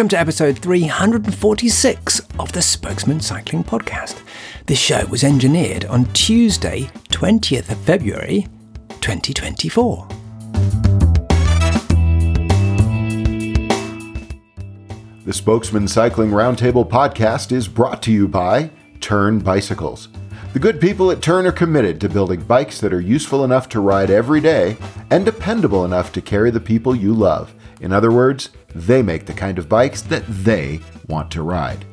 Welcome to episode 346 of the Spokesmen Cycling Podcast. This show was engineered on Tuesday, 20th of February, 2024. The Spokesmen Cycling Roundtable podcast is brought to you by Tern Bicycles. The good people at Tern are committed to building bikes that are useful enough to ride every day and dependable enough to carry the people you love. In other words, they make the kind of bikes that they want to ride.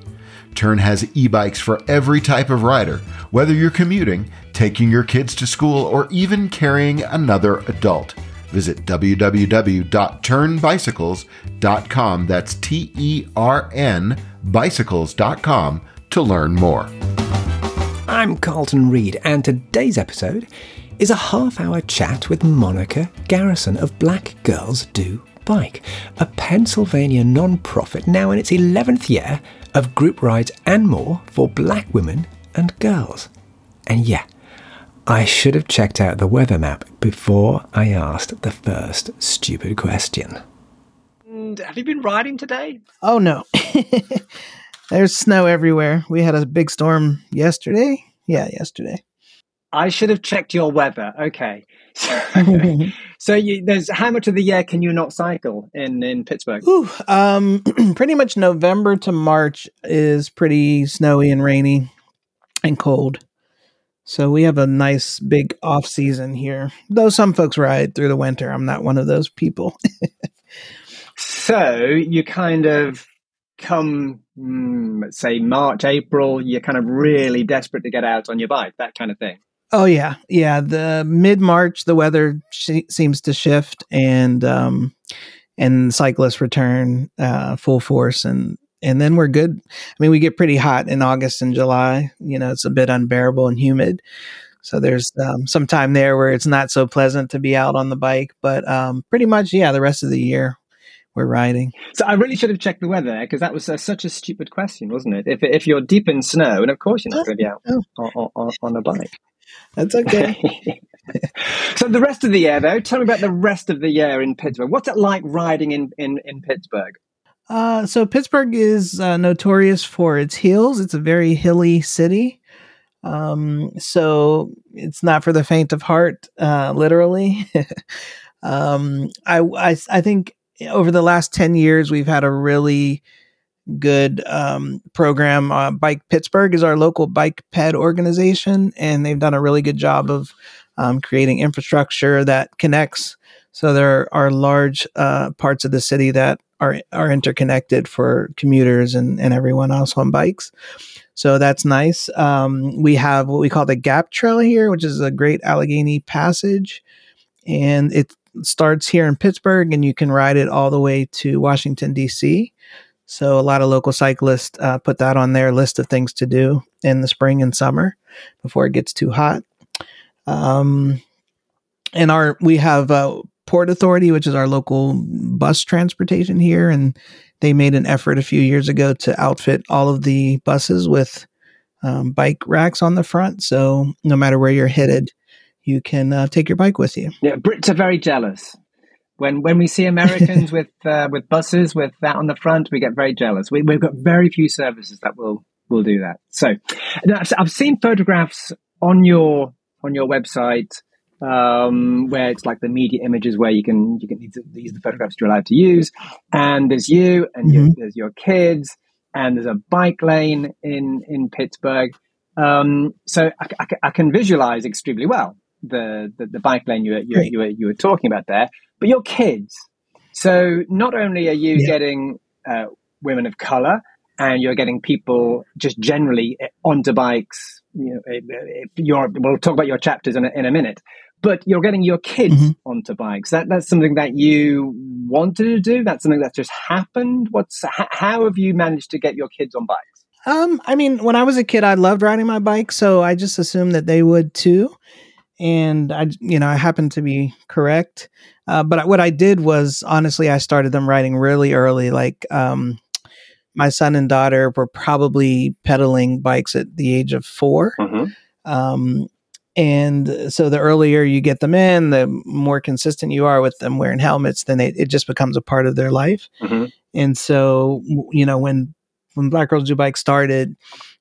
Tern has e bikes for every type of rider, whether you're commuting, taking your kids to school, or even carrying another adult. Visit www.ternbicycles.com, that's T E R N bicycles.com, to learn more. I'm Carlton Reid, and today's episode is a half hour chat with Monica Garrison of Black Girls Do Bike, a Pennsylvania non profit now in its 11th year of group rides and more for black women and girls. And yeah, I should have checked out the weather map before I asked the first stupid question. And have you been riding today? Oh no. There's snow everywhere. We had a big storm yesterday. Yeah, yesterday. I should have checked your weather. Okay. so you, there's how much of the year can you not cycle in in Pittsburgh? Ooh, um, pretty much November to March is pretty snowy and rainy and cold. So we have a nice big off season here. Though some folks ride through the winter, I'm not one of those people. so you kind of come mm, say March, April, you're kind of really desperate to get out on your bike, that kind of thing. Oh yeah, yeah. The mid March, the weather sh- seems to shift, and um, and cyclists return uh, full force, and and then we're good. I mean, we get pretty hot in August and July. You know, it's a bit unbearable and humid. So there's um, some time there where it's not so pleasant to be out on the bike, but um, pretty much, yeah, the rest of the year we're riding. So I really should have checked the weather because that was uh, such a stupid question, wasn't it? If if you're deep in snow, and of course you're not going to be out oh. on, on, on, a bike. That's okay. so the rest of the year, though, tell me about the rest of the year in Pittsburgh. What's it like riding in in, in Pittsburgh? Uh, so Pittsburgh is uh, notorious for its hills. It's a very hilly city. Um, so it's not for the faint of heart, uh, literally. um, I, I, I think over the last 10 years, we've had a really good um, program. Uh, bike Pittsburgh is our local bike ped organization, and they've done a really good job of um, creating infrastructure that connects. So there are large uh, parts of the city that are are interconnected for commuters and, and everyone else on bikes. So that's nice. Um, we have what we call the Gap Trail here, which is a great Allegheny passage, and it starts here in Pittsburgh, and you can ride it all the way to Washington D.C. So a lot of local cyclists uh, put that on their list of things to do in the spring and summer before it gets too hot. Um, and our we have uh, Port Authority, which is our local bus transportation here, and they made an effort a few years ago to outfit all of the buses with um, bike racks on the front. So no matter where you're headed, you can uh, take your bike with you. Yeah, Brits are very jealous. When when we see Americans with uh, with buses with that on the front, we get very jealous. We, have got very few services that will will do that. So I've seen photographs on your on your website um, where it's like the media images where you can you can these are the photographs you're allowed to use, and there's you and mm-hmm. there's your kids, and there's a bike lane in in Pittsburgh. Um, so I, I, I, can visualize extremely well the, the, the bike lane you, you, you, were, you were talking about there, but your kids. So not only are you yeah. getting uh, women of color, and you're getting people just generally onto bikes. You know, if you're, we'll talk about your chapters in a, in a minute, but you're getting your kids mm-hmm. onto bikes. That that's something that you wanted to do. That's something that just happened. What's how have you managed to get your kids on bikes? Um, I mean, when I was a kid, I loved riding my bike, so I just assumed that they would too and I, you know, I happened to be correct. Uh, but what I did was honestly, I started them riding really early. Like um, my son and daughter were probably pedaling bikes at the age of 4 mm-hmm. um, And so the earlier you get them in, the more consistent you are with them wearing helmets, then they, it just becomes a part of their life. Mm-hmm. And so, you know, when when Black Girls Do Bike started,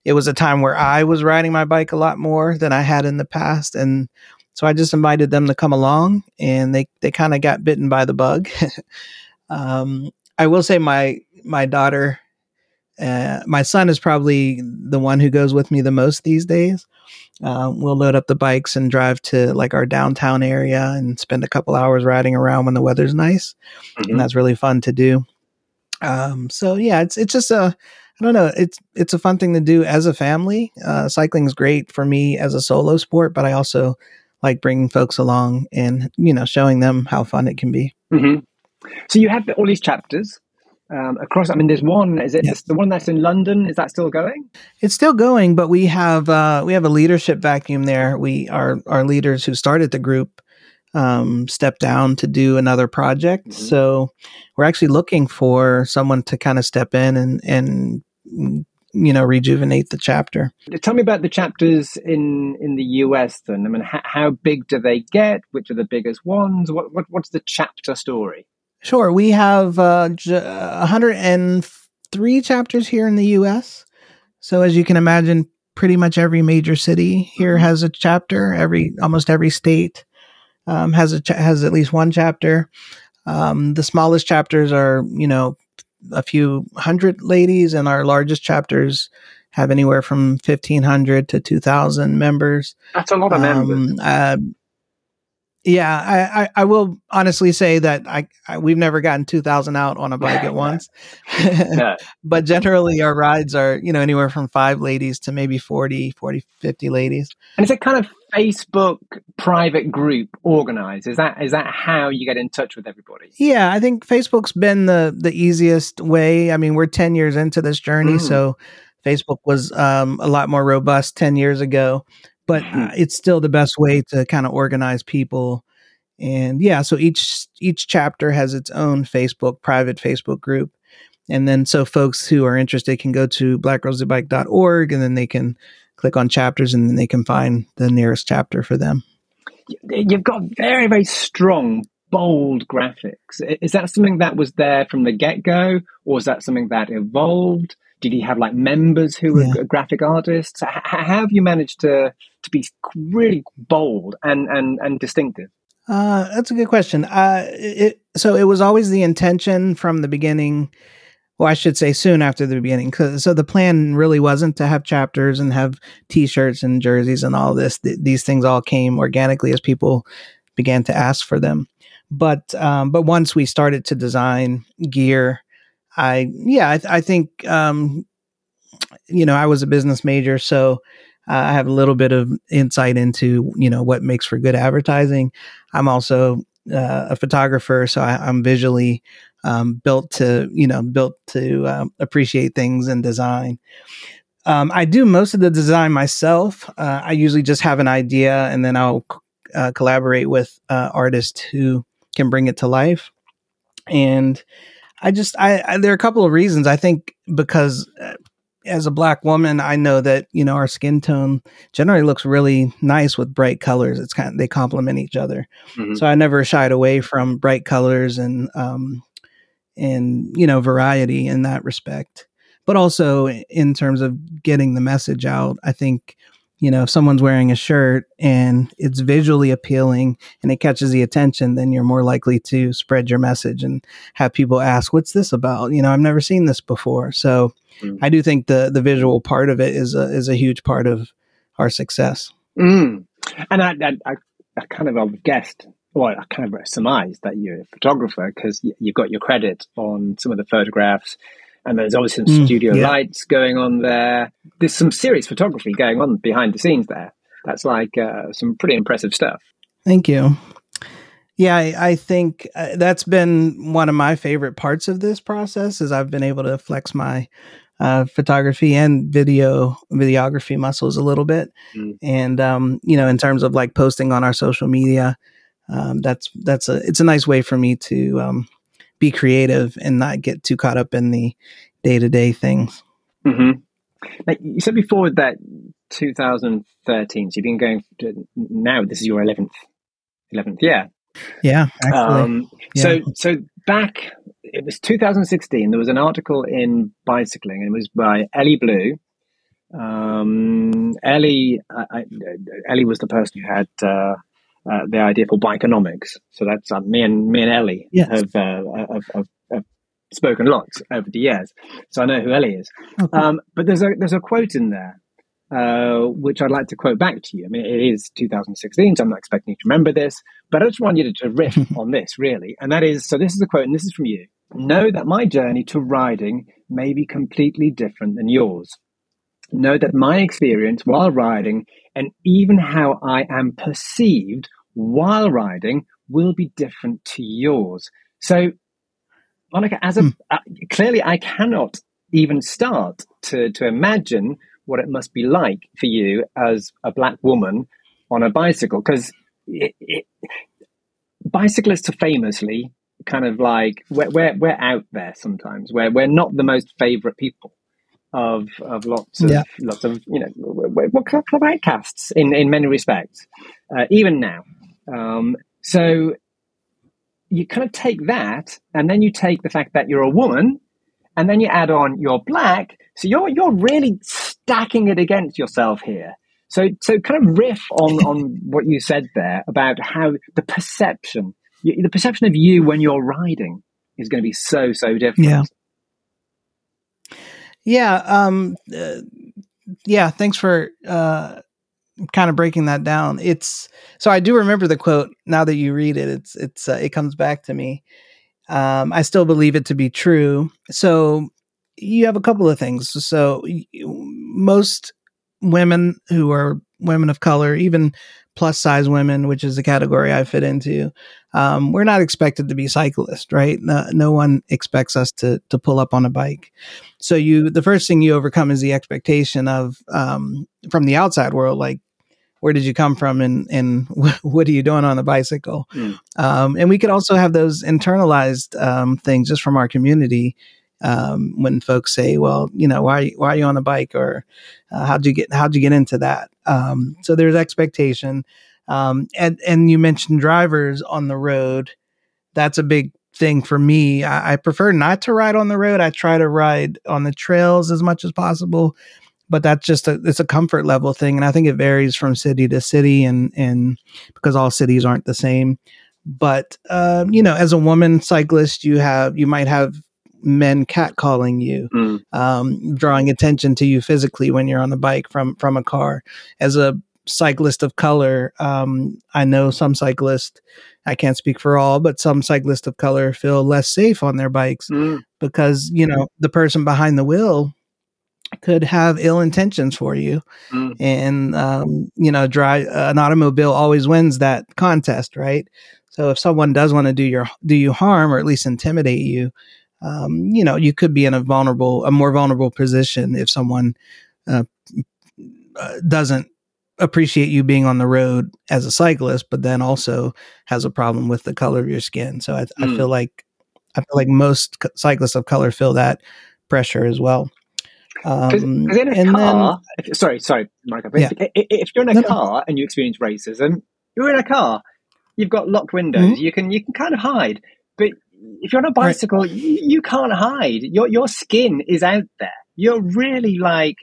it was a time where I was riding my bike a lot more than I had in the past. And so I just invited them to come along and they, they kind of got bitten by the bug. um, I will say my, my daughter, uh, my son is probably the one who goes with me the most these days. Uh, we'll load up the bikes and drive to like our downtown area and spend a couple hours riding around when the weather's nice, mm-hmm. and that's really fun to do. Um, so yeah, it's it's just a I don't know. It's it's a fun thing to do as a family. Uh, cycling is great for me as a solo sport, but I also like bringing folks along and you know showing them how fun it can be. Mm-hmm. So you have all these chapters um, across. I mean, there's one. Is it yes. the one that's in London? Is that still going? It's still going, but we have uh, we have a leadership vacuum there. We our our leaders who started the group um, step down to do another project. Mm-hmm. So we're actually looking for someone to kind of step in and and you know rejuvenate the chapter. Tell me about the chapters in in the US. Then I mean, how, how big do they get? Which are the biggest ones? What, what what's the chapter story? Sure, we have uh, j- 103 chapters here in the U.S. So as you can imagine, pretty much every major city here mm-hmm. has a chapter. Every almost every state um, has a cha- has at least one chapter. Um, the smallest chapters are, you know, a few hundred ladies, and our largest chapters have anywhere from fifteen hundred to two thousand members. That's a lot of members. Um, uh, yeah, I, I, I, will honestly say that I, I, we've never gotten two thousand out on a bike at once, Yeah, but generally our rides are you know anywhere from five ladies to maybe 40, 40, 50 ladies. And is it kind of Facebook private group organized? Is that is that how you get in touch with everybody? Yeah, I think Facebook's been the the easiest way. I mean, we're ten years into this journey, mm. so Facebook was um, a lot more robust ten years ago but uh, mm-hmm. it's still the best way to kind of organize people and yeah so each each chapter has its own facebook private facebook group and then so folks who are interested can go to blackgirlsdobike.org and then they can click on chapters and then they can find the nearest chapter for them you've got very very strong bold graphics is that something that was there from the get-go or is that something that evolved did you have like members who were yeah. graphic artists? How have you managed to to be really bold and and and distinctive? Uh, that's a good question. Uh, it, so it was always the intention from the beginning. Well, I should say soon after the beginning. So the plan really wasn't to have chapters and have T-shirts and jerseys and all this. Th- these things all came organically as people began to ask for them. But um, but once we started to design gear I yeah, I, I think um, you know I was a business major, so I have a little bit of insight into you know what makes for good advertising. I'm also uh, a photographer, so I, am visually um, built to you know built to um, appreciate things and design. Um, I do most of the design myself. Uh, I usually just have an idea and then I'll uh, collaborate with uh, artists who can bring it to life. And I just I, I, there are a couple of reasons. I think because uh, as a black woman, I know that you know our skin tone generally looks really nice with bright colors. It's kind of they complement each other. Mm-hmm. So I never shied away from bright colors and um and you know variety in that respect. But also in terms of getting the message out, I think you know, if someone's wearing a shirt and it's visually appealing and it catches the attention, then you're more likely to spread your message and have people ask, "What's this about?" You know, I've never seen this before. So, mm. I do think the the visual part of it is a is a huge part of our success. Mm. And I, I, I kind of guessed, well, I kind of surmise that you're a photographer because you've got your credit on some of the photographs and there's obviously some mm, studio yeah. lights going on there. There's some serious photography going on behind the scenes there. That's like uh, some pretty impressive stuff. Thank you. Yeah, I, I think uh, that's been one of my favorite parts of this process is I've been able to flex my uh, photography and video videography muscles a little bit, mm. and um, you know, in terms of like posting on our social media, um, that's that's a it's a nice way for me to um, be creative and not get too caught up in the day to day things. Mm-hmm. Now, you said before that 2013. So you've been going to, now. This is your 11th 11th year. Yeah. Um, yeah. So so back it was 2016. There was an article in Bicycling, and it was by Elly Blue. Um, Elly I, I, Elly was the person who had uh, uh, the idea for Bikenomics. So that's uh, me and me and Elly yes. have, uh, have, have, have, spoken lots over the years. So I know who Elly is. Okay. Um, but there's a there's a quote in there uh, which I'd like to quote back to you. I mean, it is 2016, so I'm not expecting you to remember this, but I just want you to, to riff on this, really. And that is so this is a quote, and this is from you. Know that my journey to riding may be completely different than yours. Know that my experience while riding and even how I am perceived while riding will be different to yours. So, Monica, as a mm. uh, clearly, I cannot even start to to imagine what it must be like for you as a black woman on a bicycle because bicyclists are famously kind of like we're, we're, we're out there sometimes where we're not the most favorite people of of lots of yeah. lots of you know we're, kind of outcasts in in many respects uh, even now um, so you kind of take that and then you take the fact that you're a woman and then you add on you're black so you're you're really stacking it against yourself here. So so kind of riff on on what you said there about how the perception the perception of you when you're riding is going to be so so different. Yeah. Yeah. Um. Uh, yeah. Thanks for uh, kind of breaking that down. It's so I do remember the quote now that you read it. It's it's uh, it comes back to me. Um, I still believe it to be true. So you have a couple of things. So most women who are women of color, even plus size women, which is the category I fit into, um, we're not expected to be cyclists, right? No, no, one expects us to to pull up on a bike. So you, the first thing you overcome is the expectation of um, from the outside world, like where did you come from and and what are you doing on the bicycle? Mm. Um, and we could also have those internalized um, things just from our community um, when folks say, "Well, you know, why why are you on a bike?" or uh, "How'd you get how'd you get into that?" Um, so there's expectation, um, and and you mentioned drivers on the road. That's a big thing for me. I, I, prefer not to ride on the road. I try to ride on the trails as much as possible, but that's just a it's a comfort level thing, and I think it varies from city to city, and and because all cities aren't the same. But um, you know, as a woman cyclist, you have you might have men catcalling you, mm. um, drawing attention to you physically when you're on the bike from from a car. As a cyclist of color, um, I know some cyclists. I can't speak for all, but some cyclists of color feel less safe on their bikes mm. because you know the person behind the wheel could have ill intentions for you mm. and um, you know drive an automobile always wins that contest right so if someone does want to do your do you harm or at least intimidate you um, you know, you could be in a vulnerable, a more vulnerable position if someone uh, uh, doesn't appreciate you being on the road as a cyclist, but then also has a problem with the color of your skin. So I, mm. I feel like I feel like most cyclists of color feel that pressure as well. Um, in a car, then, if, sorry, sorry, Michael. Yeah. If, if, you're in a no, car and you experience racism, you're in a car. You've got locked windows. Mm-hmm. You can you can kind of hide, but if you're on a bicycle, right. you, you, can't hide. Your your skin is out there. You're really like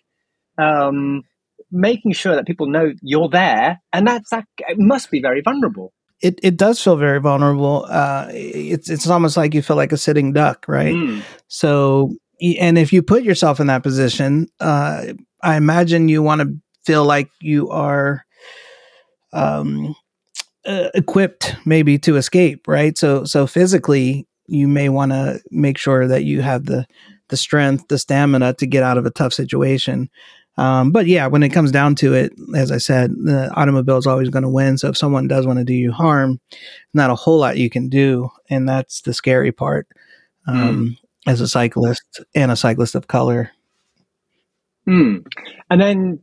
um, making sure that people know you're there, and that's that. It must be very vulnerable. It it does feel very vulnerable. Uh, it's it's almost like you feel like a sitting duck, right? Mm. So, and if you put yourself in that position, uh, I imagine you want to feel like you are. Um, uh, equipped maybe to escape right so so physically you may want to make sure that you have the the strength the stamina to get out of a tough situation um, but yeah when it comes down to it as i said the automobile is always going to win so if someone does want to do you harm not a whole lot you can do and that's the scary part um, mm. As a cyclist and a cyclist of color mm. and then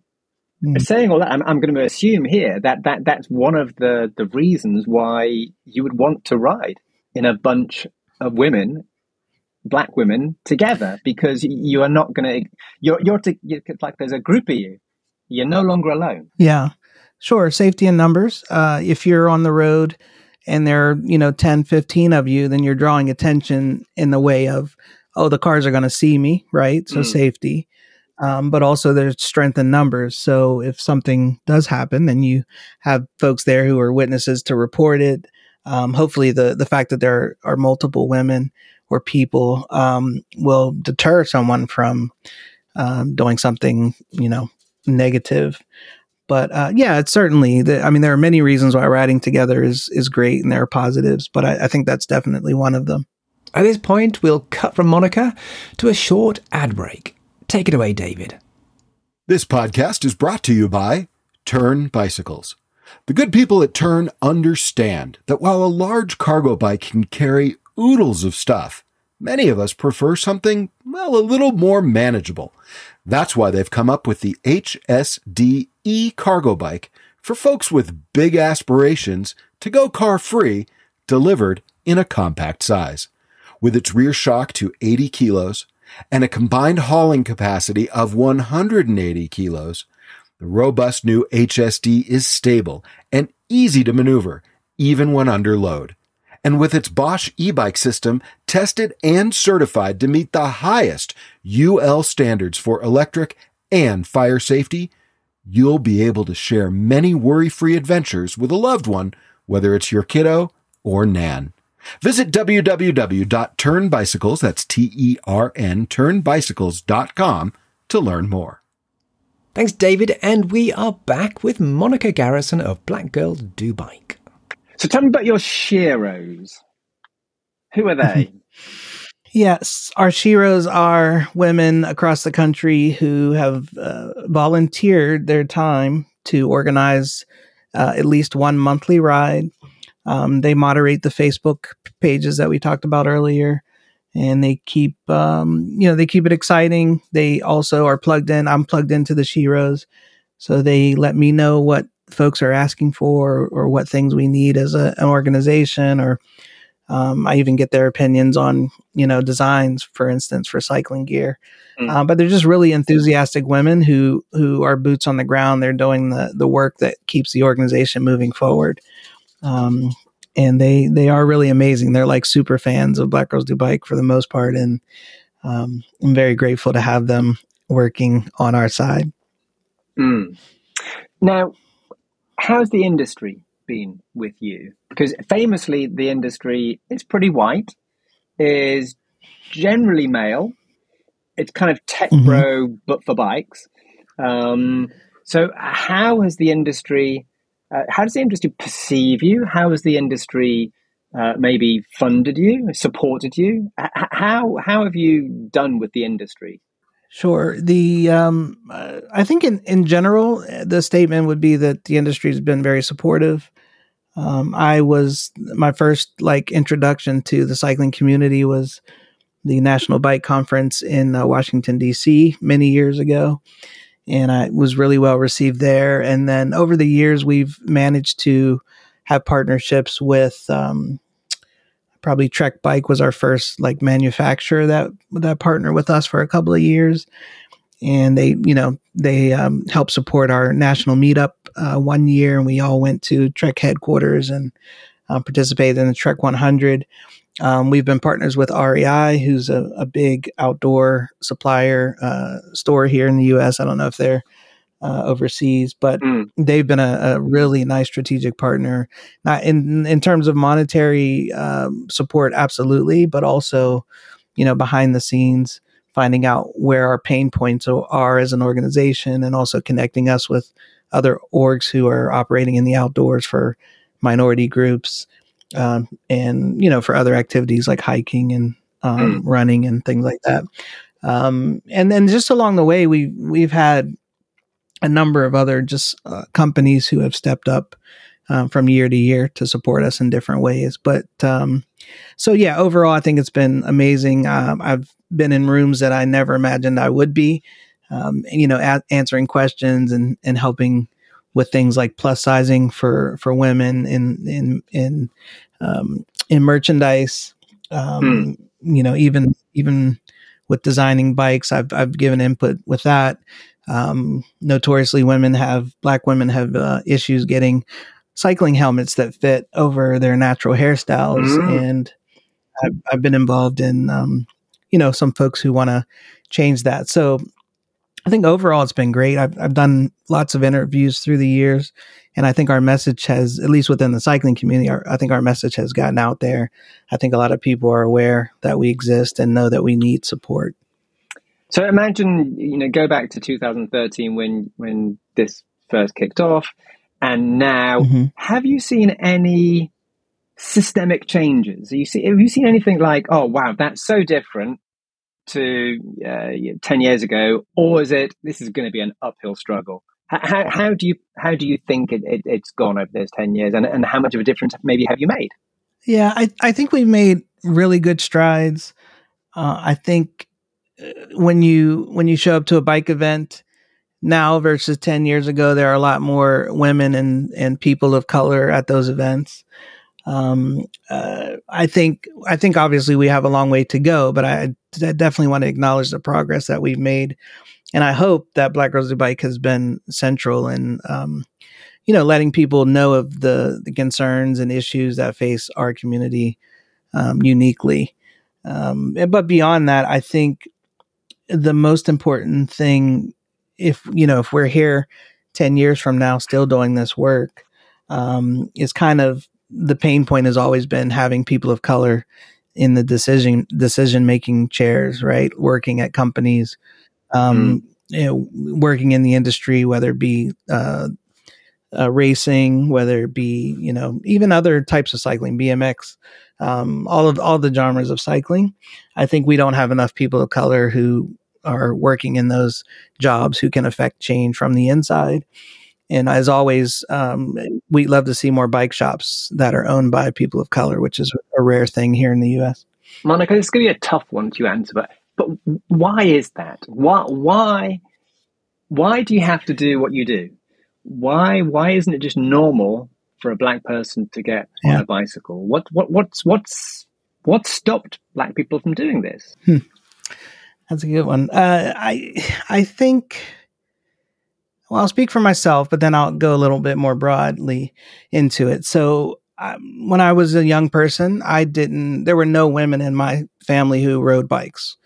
Mm. Saying all that, I'm, I'm, going to assume here that, that that's one of the, the reasons why you would want to ride in a bunch of women, black women, together, because you are not going to, you're, you're, to, it's like there's a group of you. you're no longer alone. Yeah, sure. Safety in numbers. Uh, if you're on the road and there are, you know, 10, 15 of you, then you're drawing attention in the way of, oh, the cars are going to see me, right? So mm. safety. Um, but also there's strength in numbers. So if something does happen, then you have folks there who are witnesses to report it. Um, hopefully, the the fact that there are multiple women or people um, will deter someone from um, doing something, you know, negative. But uh, yeah, it's certainly. The, I mean, there are many reasons why riding together is is great, and there are positives. But I, I think that's definitely one of them. At this point, we'll cut from Monica to a short ad break. Take it away, David. This podcast is brought to you by Tern Bicycles. The good people at Tern understand that while a large cargo bike can carry oodles of stuff, many of us prefer something, well, a little more manageable. That's why they've come up with the HSDE cargo bike for folks with big aspirations to go car free, delivered in a compact size. With its rear shock to 80 kilos, and a combined hauling capacity of 180 kilos, the robust new HSD is stable and easy to maneuver, even when under load. And with its Bosch e-bike system tested and certified to meet the highest UL standards for electric and fire safety, you'll be able to share many worry-free adventures with a loved one, whether it's your kiddo or Nan. Visit www.ternbicycles, that's T-E-R-N, ternbicycles.com to learn more. Thanks, David, and we are back with Monica Garrison of Black Girls Do Bike. So tell me about your sheroes. Who are they? yes, our sheroes are women across the country who have uh, volunteered their time to organize uh, at least one monthly ride um, they moderate the Facebook pages that we talked about earlier, and they keep um, you know they keep it exciting. They also are plugged in. I'm plugged into the Sheroes, so they let me know what folks are asking for or what things we need as a, an organization or um, I even get their opinions on, you know, designs, for instance, for cycling gear. Mm. Uh, but they're just really enthusiastic women who who are boots on the ground. They're doing the the work that keeps the organization moving forward. Um, and they they are really amazing. They're like super fans of Black Girls Do Bike for the most part, and um, I'm very grateful to have them working on our side. Mm. Now, how's the industry been with you? Because famously, the industry is pretty white, is generally male. It's kind of tech mm-hmm. bro, but for bikes. Um, so, how has the industry uh, how does the industry perceive you? How has the industry uh, maybe funded you, supported you? H- how how have you done with the industry? Sure. The um, uh, I think in in general, the statement would be that the industry has been very supportive. Um, I was my first like introduction to the cycling community was the National Bike Conference in uh, Washington D.C. many years ago, and I was really well received there. And then over the years, we've managed to have partnerships with um, probably Trek Bike was our first like manufacturer that that partnered with us for a couple of years, and they you know they um, helped support our national meetup uh, one year, and we all went to Trek headquarters and uh, participated in the Trek 100. Um, we've been partners with REI, who's a, a big outdoor supplier uh, store here in the U.S. I don't know if they're uh, overseas, but mm. they've been a, a, really nice strategic partner. Not in in terms of monetary um, support, absolutely, but also, you know, behind the scenes, finding out where our pain points are as an organization, and also connecting us with other orgs who are operating in the outdoors for minority groups um, and you know for other activities like hiking and um, mm. running and things like that. Um, and then just along the way, we we've had a number of other just uh, companies who have stepped up um, from year to year to support us in different ways. But um, so yeah, overall, I think it's been amazing. Um, I've been in rooms that I never imagined I would be. Um, you know, a- answering questions and and helping with things like plus sizing for for women in in in um, in merchandise. Um, hmm. You know, even even with designing bikes, I've I've given input with that. Um, notoriously, women have black women have uh, issues getting cycling helmets that fit over their natural hairstyles, Mm. and I've, I've been involved in um, you know some folks who want to change that. So I think overall it's been great. I've I've done lots of interviews through the years, and I think our message has, at least within the cycling community, our, I think our message has gotten out there. I think a lot of people are aware that we exist and know that we need support. So imagine, you know, go back to 2013 when when this first kicked off, and now, Mhm. have you seen any systemic changes? You see, have you seen anything like, oh wow, that's so different to uh, 10 years ago, or is it this is going to be an uphill struggle? How, how do you how do you think it, it, it's gone over those 10 years, and, and how much of a difference maybe have you made? Yeah, I, I think we've made really good strides. Uh, I think when you when you show up to a bike event now versus ten years ago, there are a lot more women and and people of color at those events. Um, uh, I think I think obviously we have a long way to go, but I, I definitely want to acknowledge the progress that we've made, and I hope that Black Girls Do Bike has been central in um, you know letting people know of the the concerns and issues that face our community um, uniquely. Um, but beyond that, I think the most important thing, if you know, if we're here ten years from now still doing this work, um, is kind of the pain point has always been having people of color in the decision decision making chairs, right? Working at companies, um, you know, working in the industry, whether it be uh, uh, racing, whether it be you know even other types of cycling, BMX, um, all of all the genres of cycling. I think we don't have enough people of color who are working in those jobs who can affect change from the inside. And as always, um, we love to see more bike shops that are owned by people of color, which is a rare thing here in the U.S. Monica, this is going to be a tough one to answer, but but why is that? Why why why do you have to do what you do? Why why isn't it just normal for a black person to get on a bicycle? What what what's what's what stopped black people from doing this? That's a good one. Uh, I I think. Well, I'll speak for myself, but then I'll go a little bit more broadly into it. So, um, when I was a young person, I didn't. There were no women in my family who rode bikes.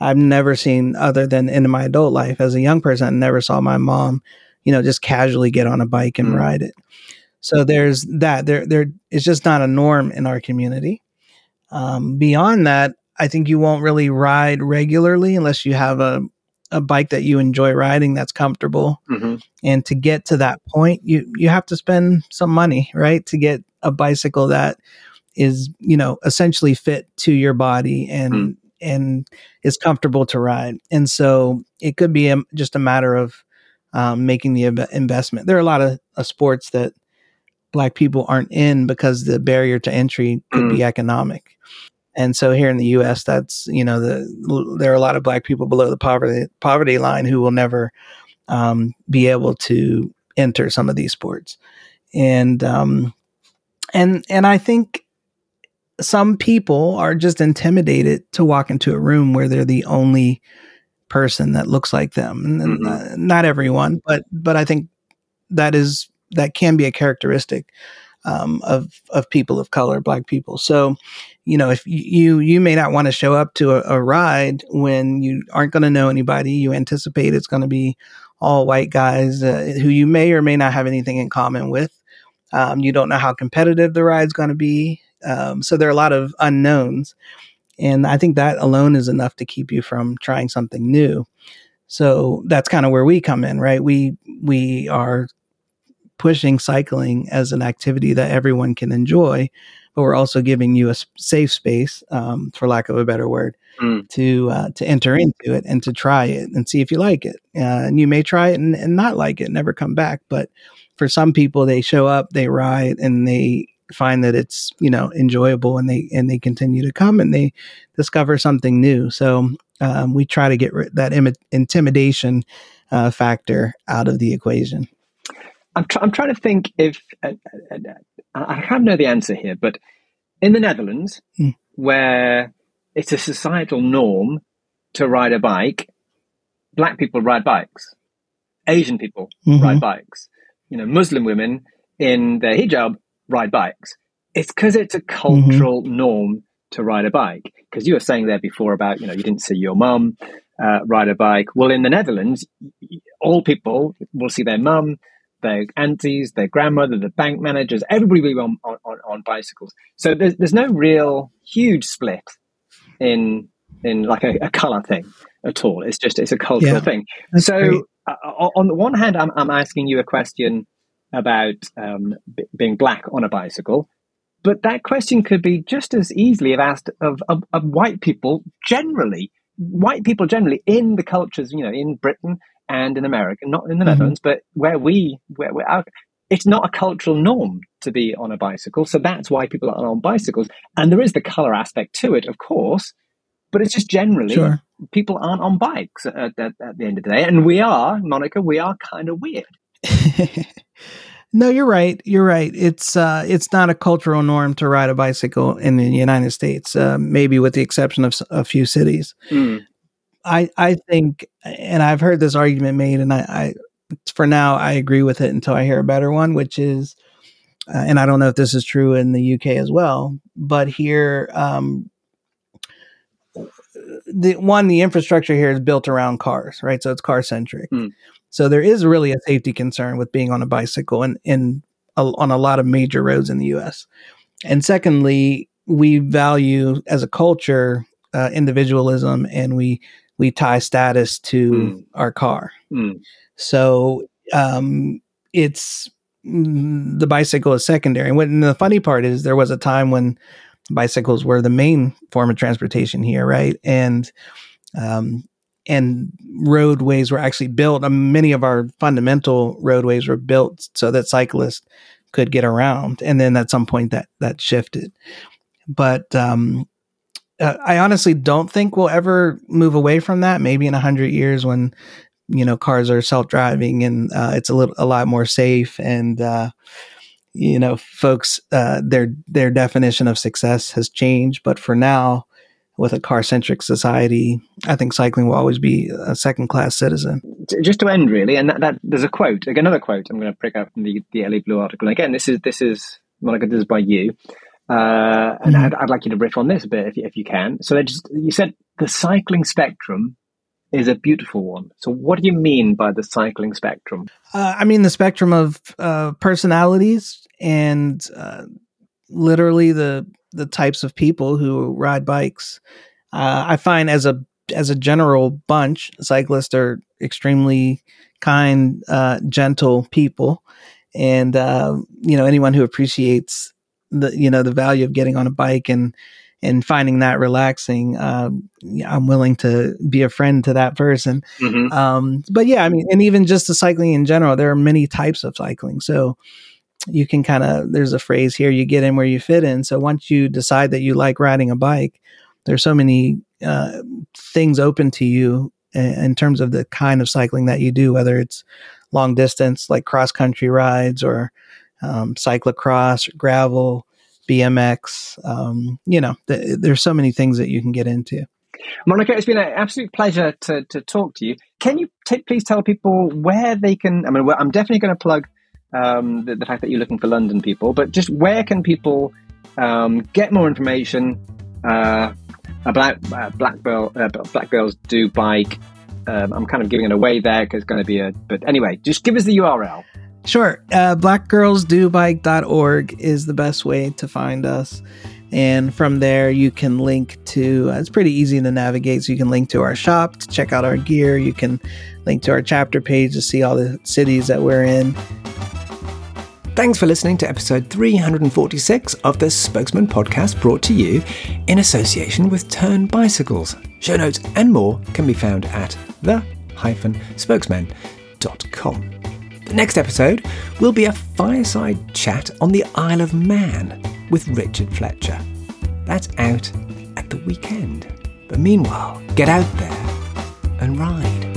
I've never seen, other than in my adult life as a young person, I never saw my mom, you know, just casually get on a bike and Mm. ride it. So there's that. There, there is just not a norm in our community. Um, beyond that, I think you won't really ride regularly unless you have a, a bike that you enjoy riding that's comfortable. Mm-hmm. And to get to that point, you you have to spend some money, right? To get a bicycle that is, you know, essentially fit to your body and Mm. and is comfortable to ride. And so it could be a, just a matter of um, making the inv- investment. There are a lot of uh, sports that black people aren't in because the barrier to entry could be economic. And so here in the U.S., that's you know the there are a lot of black people below the poverty poverty line who will never um, be able to enter some of these sports, and um, and and I think some people are just intimidated to walk into a room where they're the only person that looks like them. And, and, Mhm. uh, not everyone, but but I think that is that can be a characteristic um, of of people of color, black people. So, you know, if you you may not want to show up to a, a ride when you aren't going to know anybody, you anticipate it's going to be all white guys uh, who you may or may not have anything in common with. Um, you don't know how competitive the ride's going to be. Um, so there are a lot of unknowns. And I think that alone is enough to keep you from trying something new. So that's kind of where we come in, right? We we are pushing cycling as an activity that everyone can enjoy, but we're also giving you a safe space, um, for lack of a better word, Mm. to uh, to enter into it and to try it and see if you like it. Uh, and you may try it and, and not like it, never come back. But for some people, they show up, they ride, and they find that it's you know enjoyable, and they and they continue to come and they discover something new. So um, we try to get rid- that Im- intimidation uh, factor out of the equation. I'm, tr- I'm trying to think if uh, uh, uh, I can't know the answer here, but in the Netherlands, Hmm. where it's a societal norm to ride a bike, black people ride bikes. Asian people Mhm. ride bikes. You know, Muslim women in their hijab ride bikes. It's because it's a cultural norm to ride a bike. Because you were saying there before about, you know, you didn't see your mum uh, ride a bike. Well, in the Netherlands, all people will see their mum, their aunties, their grandmother, the bank managers, everybody will be on, on, on- bicycles. So there's, there's no real huge split in in like a, a color thing at all. It's just it's a cultural Yeah. thing. So uh, on the one hand, I'm, I'm asking you a question about um, b- being black on a bicycle, but that question could be just as easily have asked of, of, of white people generally. White people generally in the cultures, you know, in Britain and in America, not in the Mhm. Netherlands, but where we, where we're out, it's not a cultural norm to be on a bicycle. So that's why people are on bicycles. And there is the color aspect to it, of course, but it's just generally Sure. people aren't on bikes at, at, at the end of the day. And we are, Monica, we are kind of weird. no, you're right. You're right. It's uh, it's not a cultural norm to ride a bicycle in the United States, uh, maybe with the exception of a few cities. I I think, and I've heard this argument made, and I, I for now I agree with it until I hear a better one, which is, uh, and I don't know if this is true in the UK as well, but here, um, the one the infrastructure here is built around cars, right? So it's car centric. Hmm. So there is really a safety concern with being on a bicycle and in a, on a lot of major roads in the U.S. And secondly, we value as a culture uh, individualism, and we we tie status to Hmm. our car. Mm. So um, it's mm, the bicycle is secondary. And, what, and the funny part is, there was a time when bicycles were the main form of transportation here, right? And um, and roadways were actually built. Um, many of our fundamental roadways were built so that cyclists could get around. And then at some point, that that shifted. But um, uh, I honestly don't think we'll ever move away from that. Maybe in a hundred years, when you know cars are self-driving and uh, it's a little a lot more safe and uh, you know folks uh, their their definition of success has changed but for now with a car-centric society i think cycling will always be a second-class citizen Just to end, really, and that, that there's a quote, like another quote. I'm going to pick out from the the Elly Blue article. Again, this is this is Monica. This is by you, uh, and Mhm. I'd, I'd like you to riff on this a bit if you, if you can. So, just you said the cycling spectrum is a beautiful one. So, what do you mean by the cycling spectrum? uh, i mean the spectrum of uh, personalities and uh, literally the the types of people who ride bikes uh, i find as a as a general bunch cyclists are extremely kind uh, gentle people and uh, you know anyone who appreciates the you know the value of getting on a bike and and finding that relaxing um, i'm willing to be a friend to that person Mm-hmm. um, but yeah, I mean, and even just the cycling in general, there are many types of cycling. So you can kind of, there's a phrase here, you get in where you fit in. So once you decide that you like riding a bike, there's so many uh, things open to you in, in terms of the kind of cycling that you do, whether it's long distance, like cross country rides or um, cyclocross, gravel, BMX. Um, you know, th- there's so many things that you can get into. Monica, it's been an absolute pleasure to, to talk to you. Can you t- please tell people where they can? I mean, I'm definitely going to plug um, the, the fact that you're looking for London people, but just where can people um, get more information uh, about uh, Black, Girl, uh, Black Girls Do Bike? Um, I'm kind of giving it away there because it's going to be a. But anyway, just give us the URL. Sure. Uh, blackgirlsdobike.org is the best way to find us. And from there, you can link to, uh, it's pretty easy to navigate. So you can link to our shop to check out our gear. You can link to our chapter page to see all the cities that we're in. Thanks for listening to episode 346 of the Spokesmen podcast brought to you in association with Tern Bicycles. Show notes and more can be found at the-spokesmen.com. Next episode will be a fireside chat on the Isle of Man with Richard Fletcher. That's out at the weekend. But meanwhile, get out there and ride.